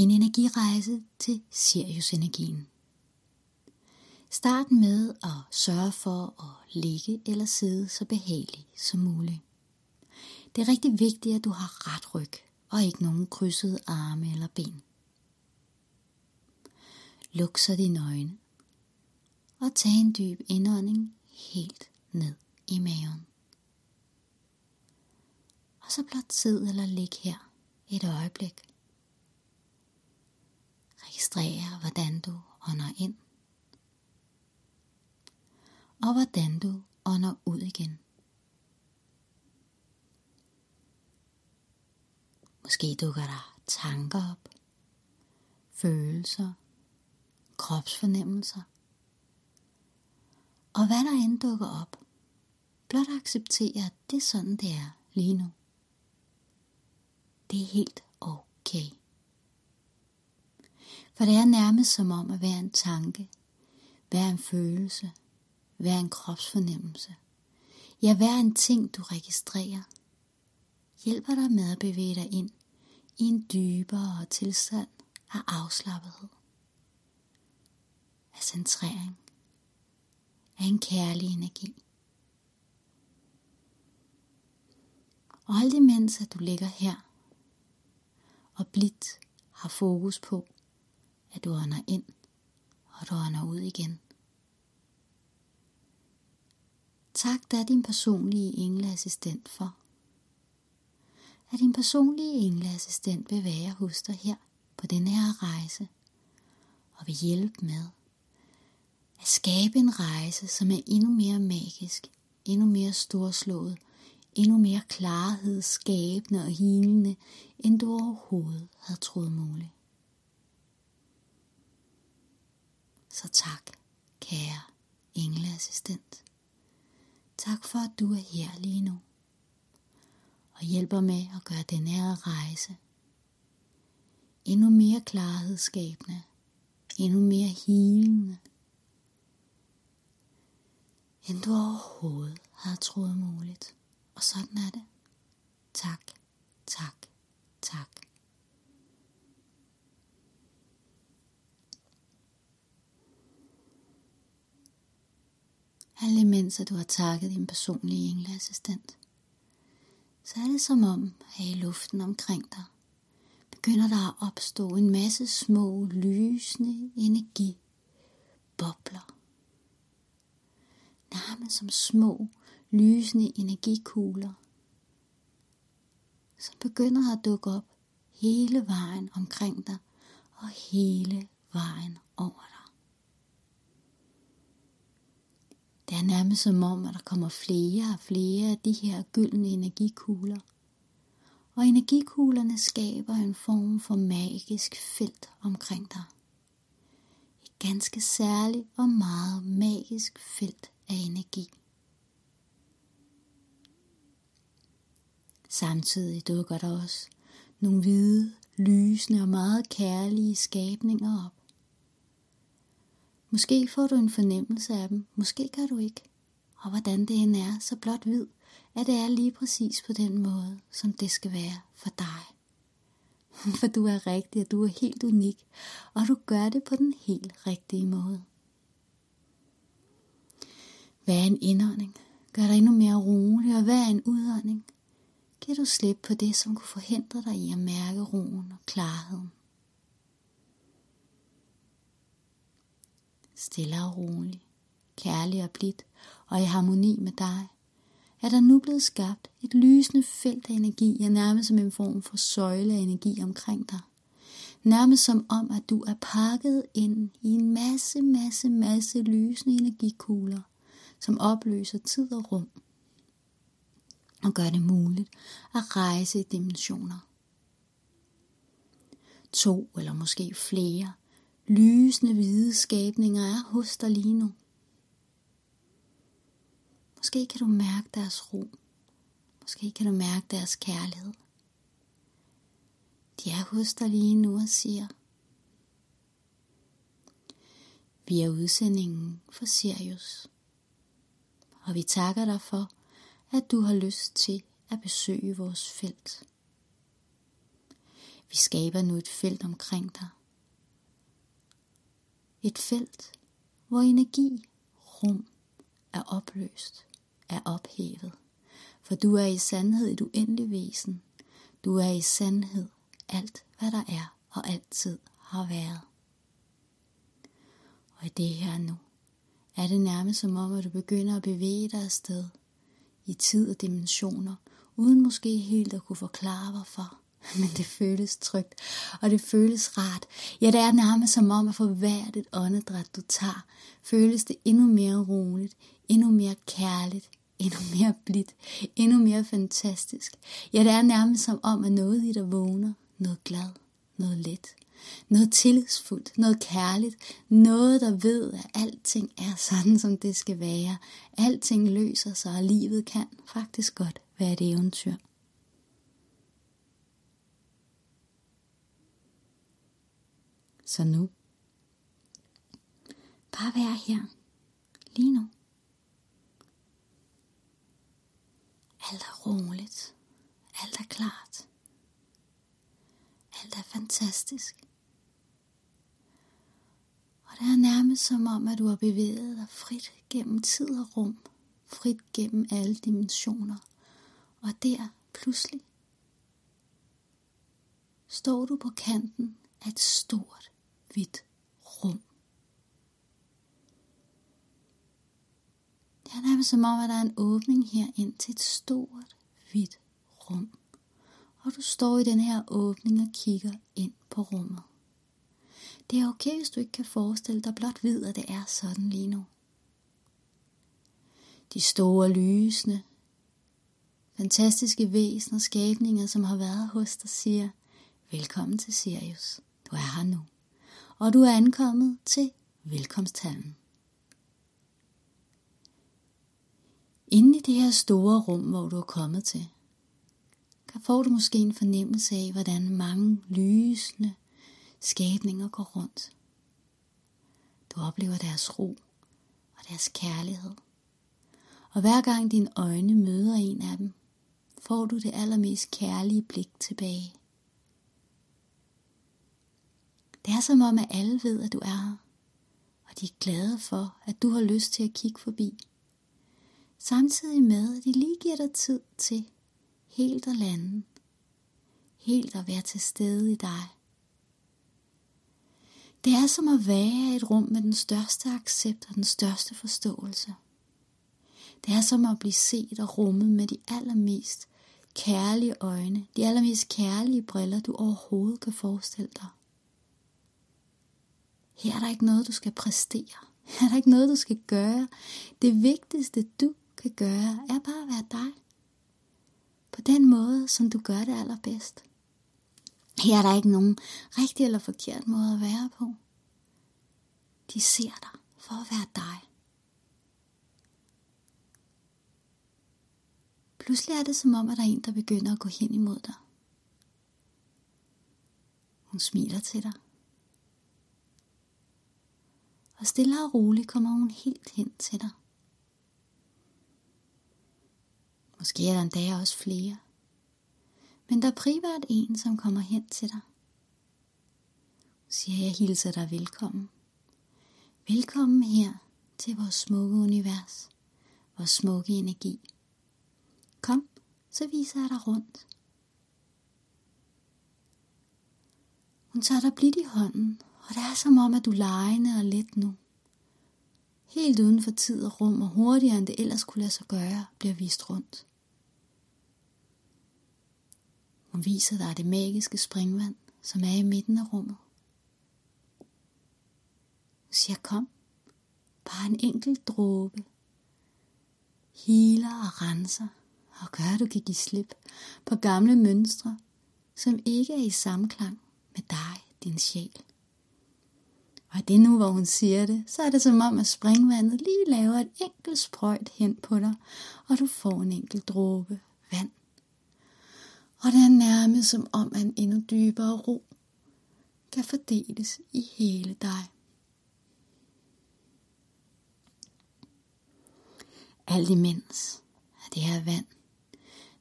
En energirejse til Sirius-energien. Start med at sørge for at ligge eller sidde så behageligt som muligt. Det er rigtig vigtigt, at du har ret ryg og ikke nogen krydsede arme eller ben. Luk så dine øjne og tag en dyb indånding helt ned i maven. Og så blot sid eller lig her et øjeblik registrere, hvordan du ånder ind, og hvordan du ånder ud igen. Måske dukker der tanker op, følelser, kropsfornemmelser. Og hvad der end dukker op, blot acceptere, at det er sådan, det er lige nu. Det er helt okay. For det er nærmest som om at være en tanke, være en følelse, være en kropsfornemmelse. Ja, være en ting, du registrerer. Hjælper dig med at bevæge dig ind i en dybere tilstand af afslappethed, af centrering, af en kærlig energi. Og alt imens at du ligger her og blidt har fokus på, at du ånder ind og du ånder ud igen. Tak da din personlige engleassistent for, at din personlige engleassistent vil være hos dig her på denne her rejse og vil hjælpe med at skabe en rejse, som er endnu mere magisk, endnu mere storslået, endnu mere klarhedsskabende og hilende, end du overhovedet havde troet muligt. Så tak, kære engleassistent. Tak for, at du er her lige nu og hjælper med at gøre den her rejse endnu mere klarhedsskabende, endnu mere hilende, end du overhovedet har troet muligt. Og sådan er det. Tak, tak, tak. Alt imens at du har takket din personlige engleassistent, så er det som om, at i luften omkring dig begynder der at opstå en masse små, lysende energi bobler. Nærmest som små, lysende energikugler, som begynder at dukke op hele vejen omkring dig og hele vejen over dig. Det er nærmest som om, at der kommer flere og flere af de her gyldne energikugler. Og energikuglerne skaber en form for magisk felt omkring dig. Et ganske særligt og meget magisk felt af energi. Samtidig dukker der også nogle hvide, lysende og meget kærlige skabninger op. Måske får du en fornemmelse af dem, måske gør du ikke. Og hvordan det end er, så blot vid, at det er lige præcis på den måde, som det skal være for dig. For du er rigtig, og du er helt unik, og du gør det på den helt rigtige måde. Hvad en indånding gør dig endnu mere rolig, og hvad en udånding giver du slip på det, som kunne forhindre dig i at mærke roen og klarheden. Stille og rolig, kærlig og blidt og i harmoni med dig, er der nu blevet skabt et lysende felt af energi, ja nærmest som en form for søjle af energi omkring dig. Nærmest som om, at du er pakket ind i en masse, masse, masse lysende energikugler, som opløser tid og rum og gør det muligt at rejse i dimensioner. To eller måske flere lysende hvide skabninger er hos dig lige nu. Måske kan du mærke deres ro. Måske kan du mærke deres kærlighed. De er hos dig lige nu og siger, vi er udsendingen for Sirius. Og vi takker dig for, at du har lyst til at besøge vores felt. Vi skaber nu et felt omkring dig. Et felt, hvor energi, rum er opløst, er ophævet. For du er i sandhed et uendeligt væsen. Du er i sandhed alt, hvad der er og altid har været. Og i det her nu, er det nærmest som om, at du begynder at bevæge dig afsted i tid og dimensioner, uden måske helt at kunne forklare hvorfor. Men det føles trygt, og det føles rart. Ja, det er nærmest som om, at for hvert et åndedræt, du tager, føles det endnu mere roligt, endnu mere kærligt, endnu mere blidt, endnu mere fantastisk. Ja, det er nærmest som om, at noget i dig vågner, noget glad, noget let, noget tillidsfuldt, noget kærligt, noget der ved, at alting er sådan, som det skal være. Alting løser sig, og livet kan faktisk godt være et eventyr. Så nu, bare vær her, lige nu. Alt er roligt. Alt er klart. Alt er fantastisk. Og det er nærmest som om, at du har bevæget dig frit gennem tid og rum, frit gennem alle dimensioner. Og der pludselig står du på kanten af et stort, hvidt rum. Det er nærmest som om, at der er en åbning her ind til et stort, hvidt rum. Og du står i den her åbning og kigger ind på rummet. Det er okay, hvis du ikke kan forestille dig, blot ved, at det er sådan lige nu. De store lysende, fantastiske væsener og skabninger, som har været hos dig, siger, velkommen til Sirius. Du er her nu. Og du er ankommet til velkomsthallen. Inde i det her store rum, hvor du er kommet til, der får du måske en fornemmelse af, hvordan mange lysende skabninger går rundt. Du oplever deres ro og deres kærlighed. Og hver gang dine øjne møder en af dem, får du det allermest kærlige blik tilbage. Det er som om, at alle ved, at du er her, og de er glade for, at du har lyst til at kigge forbi samtidig med, at de lige giver dig tid til helt at lande, helt at være til stede i dig. Det er som at være i et rum med den største accept og den største forståelse. Det er som at blive set og rummet med de allermest kærlige øjne, de allermest kærlige briller, du overhovedet kan forestille dig. Her er der ikke noget, du skal præstere. Her er der ikke noget, du skal gøre. Det vigtigste, du kan gøre, er bare at være dig. På den måde, som du gør det allerbedst. Her er der ikke nogen rigtig eller forkert måde at være på. De ser dig for at være dig. Pludselig er det som om, at der er en, der begynder at gå hen imod dig. Hun smiler til dig. Og stille og roligt kommer hun helt hen til dig. Måske er der endda også flere. Men der er privat en, som kommer hen til dig. Siger jeg hilser dig velkommen. Velkommen her til vores smukke univers. Vores smukke energi. Kom, så viser jeg dig rundt. Hun tager dig blidt i hånden, og det er som om, at du lejende og let nu. Helt uden for tid og rum og hurtigere end det ellers kunne lade sig gøre, bliver vist rundt. Hun viser dig det magiske springvand, som er i midten af rummet. Hun siger, kom, bare en enkelt dråbe. Healer og renser og gør, at du kan give slip på gamle mønstre, som ikke er i samklang med dig, din sjæl. Og det nu, hvor hun siger det, så er det som om, at springvandet lige laver et enkelt sprøjt hen på dig, og du får en enkelt dråbe vand og det er nærmest som om, at en endnu dybere ro kan fordeles i hele dig. Alt imens er det her vand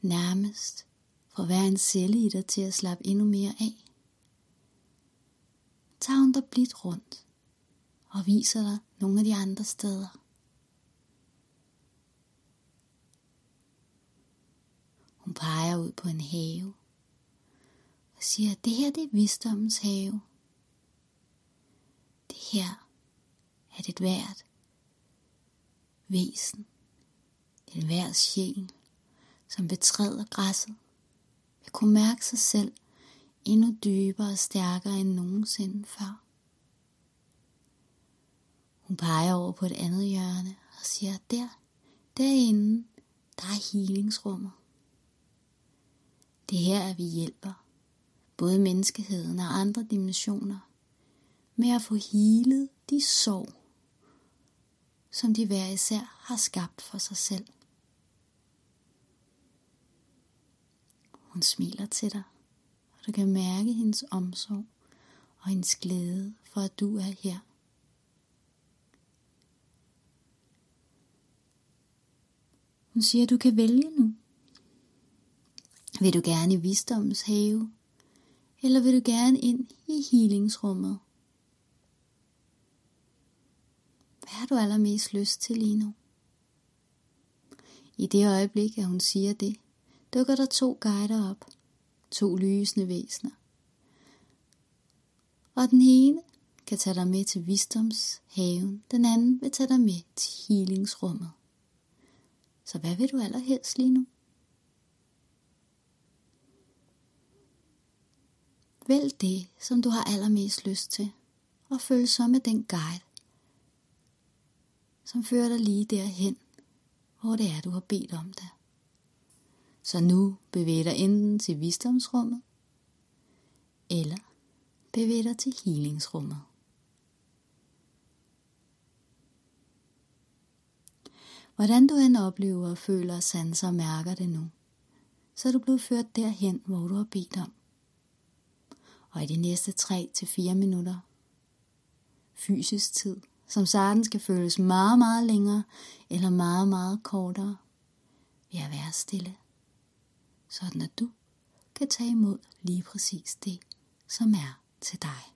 nærmest for hver en celle i dig til at slappe endnu mere af tager hun dig blidt rundt og viser dig nogle af de andre steder. Hun peger ud på en have og siger, at det her det er visdommens have. Det her er det hvert væsen, den er sjæl, som betræder græsset, vil kunne mærke sig selv endnu dybere og stærkere end nogensinde før. Hun peger over på et andet hjørne og siger, der, derinde, der er healingsrummet. Det er her, at vi hjælper både menneskeheden og andre dimensioner med at få helet de sorg, som de hver især har skabt for sig selv. Hun smiler til dig, du kan mærke hendes omsorg og hendes glæde for, at du er her. Hun siger, at du kan vælge nu. Vil du gerne i visdommens have, eller vil du gerne ind i healingsrummet? Hvad har du allermest lyst til lige nu? I det øjeblik, at hun siger det, dukker der to guider op. To lysende væsener. Og den ene kan tage dig med til visdomshaven, den anden vil tage dig med til healingsrummet. Så hvad vil du allerhelst lige nu? Vælg det, som du har allermest lyst til, og følg så med den guide, som fører dig lige derhen, hvor det er, du har bedt om det. Så nu bevæg dig enten til visdomsrummet, eller bevæg dig til healingsrummet. Hvordan du end oplever og føler, sanser og mærker det nu, så er du blevet ført derhen, hvor du har bedt om. Og i de næste 3-4 minutter, fysisk tid, som starten skal føles meget, meget længere eller meget, meget kortere, ved at være stille, sådan at du kan tage imod lige præcis det, som er til dig.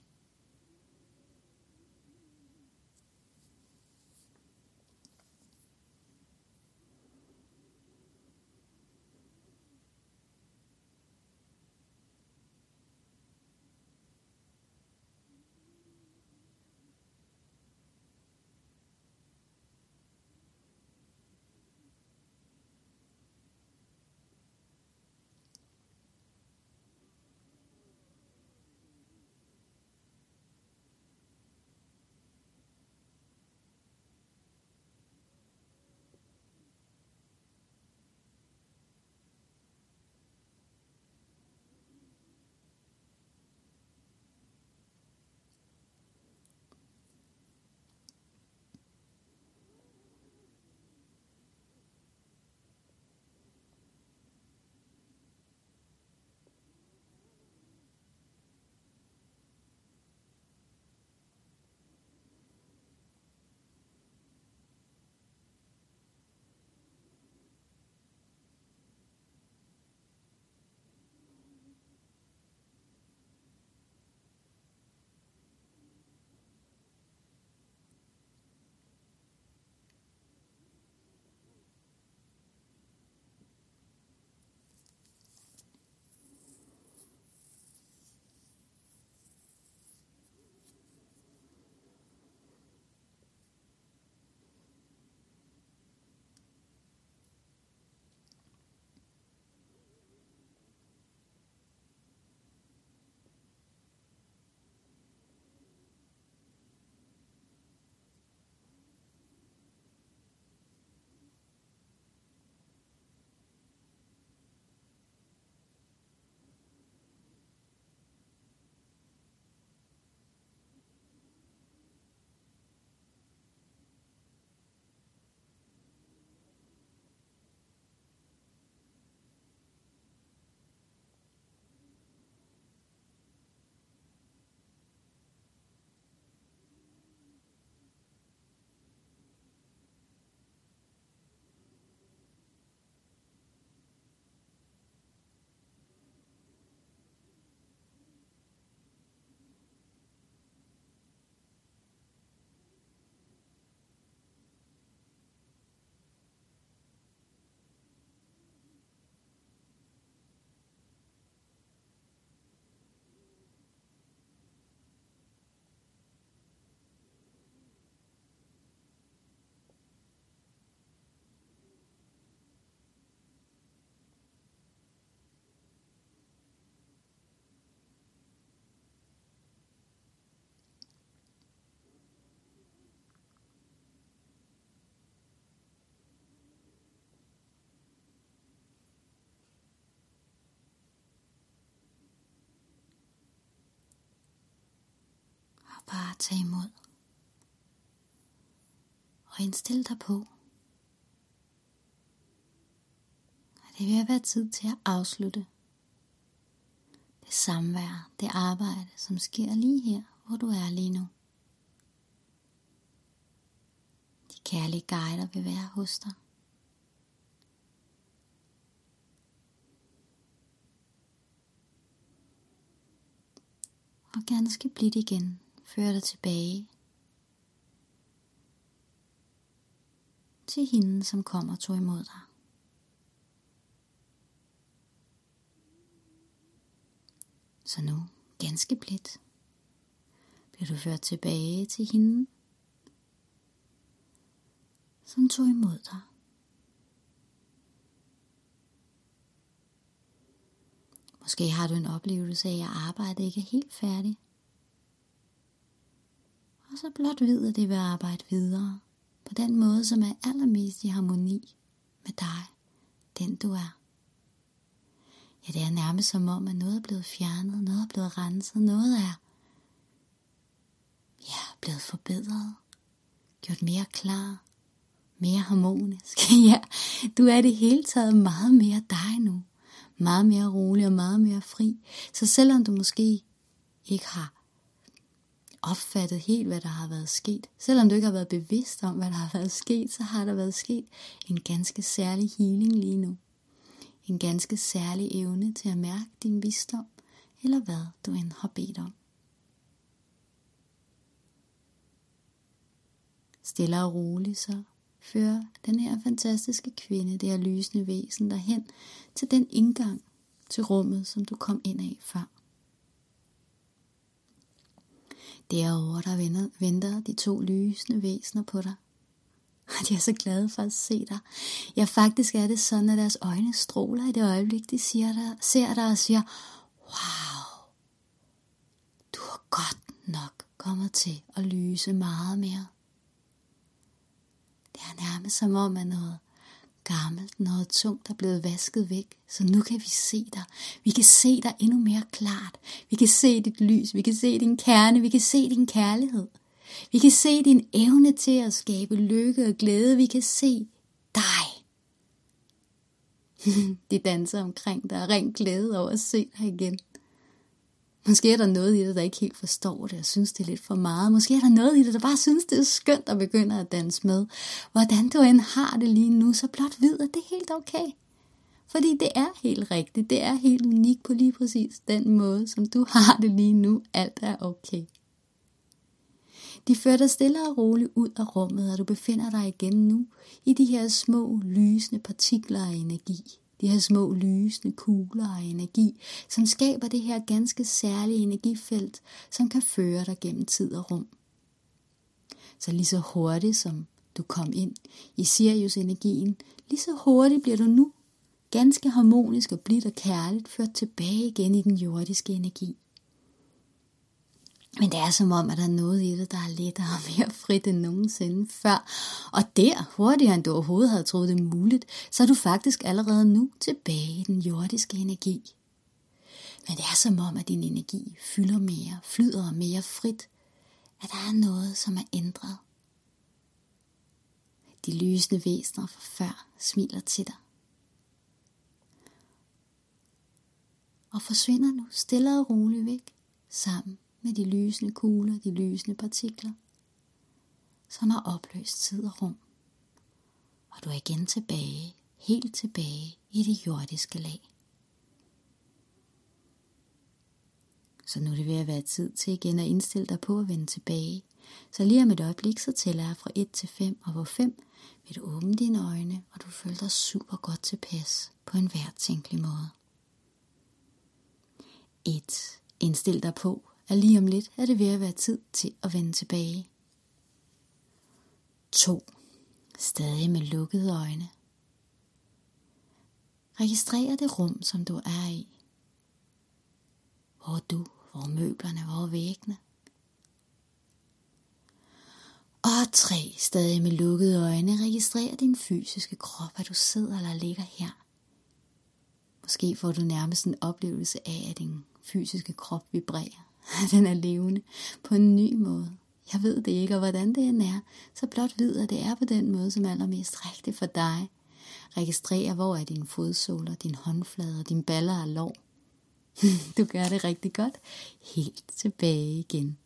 Bare tage imod. Og indstil dig på, Og det vil være tid til at afslutte det samvær, det arbejde, som sker lige her, hvor du er lige nu. De kærlige guider vil være hos dig. Og ganske blidt igen fører dig tilbage til hende, som kommer og tog imod dig. Så nu, ganske blidt, bliver du ført tilbage til hende, som tog imod dig. Måske har du en oplevelse af, at arbejdet ikke er helt færdigt. Så blot ved, at det vil arbejde videre på den måde, som er allermest i harmoni med dig, den du er. Ja, det er nærmest som om, at noget er blevet fjernet, noget er blevet renset, noget er ja, blevet forbedret, gjort mere klar, mere harmonisk. ja, du er det hele taget meget mere dig nu. Meget mere rolig og meget mere fri. Så selvom du måske ikke har opfattet helt, hvad der har været sket, selvom du ikke har været bevidst om, hvad der har været sket, så har der været sket en ganske særlig healing lige nu. En ganske særlig evne til at mærke din visdom, eller hvad du end har bedt om. Stille og roligt så fører den her fantastiske kvinde, det her lysende væsen, derhen til den indgang til rummet, som du kom ind af før. Derovre der venter, de to lysende væsener på dig. Og de er så glade for at se dig. Ja, faktisk er det sådan, at deres øjne stråler i det øjeblik, de siger dig, ser dig og siger, wow, du er godt nok kommet til at lyse meget mere. Det er nærmest som om, at noget gammelt, noget tungt er blevet vasket væk. Så nu kan vi se dig. Vi kan se dig endnu mere klart. Vi kan se dit lys. Vi kan se din kerne. Vi kan se din kærlighed. Vi kan se din evne til at skabe lykke og glæde. Vi kan se dig. De danser omkring dig og ren glæde over at se dig igen. Måske er der noget i det, der ikke helt forstår det og synes, det er lidt for meget. Måske er der noget i det, der bare synes, det er skønt at begynde at danse med. Hvordan du end har det lige nu, så blot vid, at det er helt okay. Fordi det er helt rigtigt. Det er helt unikt på lige præcis den måde, som du har det lige nu. Alt er okay. De fører dig stille og roligt ud af rummet, og du befinder dig igen nu i de her små lysende partikler af energi de her små lysende kugler af energi, som skaber det her ganske særlige energifelt, som kan føre dig gennem tid og rum. Så lige så hurtigt som du kom ind i Sirius-energien, lige så hurtigt bliver du nu ganske harmonisk og blidt og kærligt ført tilbage igen i den jordiske energi. Men det er som om, at der er noget i det, der er lettere og mere frit end nogensinde før. Og der, hurtigere end du overhovedet havde troet det muligt, så er du faktisk allerede nu tilbage i den jordiske energi. Men det er som om, at din energi fylder mere, flyder mere frit. At der er noget, som er ændret. De lysende væsener fra før smiler til dig. Og forsvinder nu stille og roligt væk sammen med de lysende kugler, de lysende partikler, som har opløst tid og rum. Og du er igen tilbage, helt tilbage i det jordiske lag. Så nu er det ved at være tid til igen at indstille dig på at vende tilbage. Så lige om et øjeblik, så tæller jeg fra 1 til 5, og hvor 5 vil du åbne dine øjne, og du føler dig super godt tilpas på en hver tænkelig måde. 1. Indstil dig på, at lige om lidt er det ved at være tid til at vende tilbage. 2. Stadig med lukkede øjne. Registrer det rum, som du er i. Hvor er du? Hvor er møblerne? Hvor er væggene? Og 3. Stadig med lukkede øjne. Registrer din fysiske krop, at du sidder eller ligger her. Måske får du nærmest en oplevelse af, at din fysiske krop vibrerer Den er levende på en ny måde. Jeg ved det ikke, og hvordan det end er, så blot vid, at det er på den måde, som er allermest rigtigt for dig. Registrer, hvor er dine fodsåler, din håndflade og dine baller og lov. Du gør det rigtig godt. Helt tilbage igen.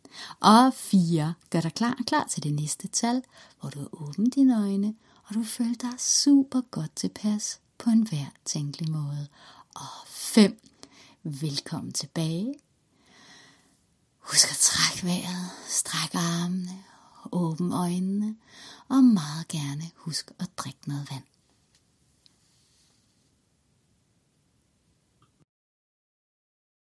Og fire. Gør dig klar, klar til det næste tal, hvor du åbner dine øjne, og du føler dig super godt tilpas på en hver tænkelig måde. Og fem. Velkommen tilbage. Husk at trække vejret, strække armene, åbne øjnene, og meget gerne husk at drikke noget vand.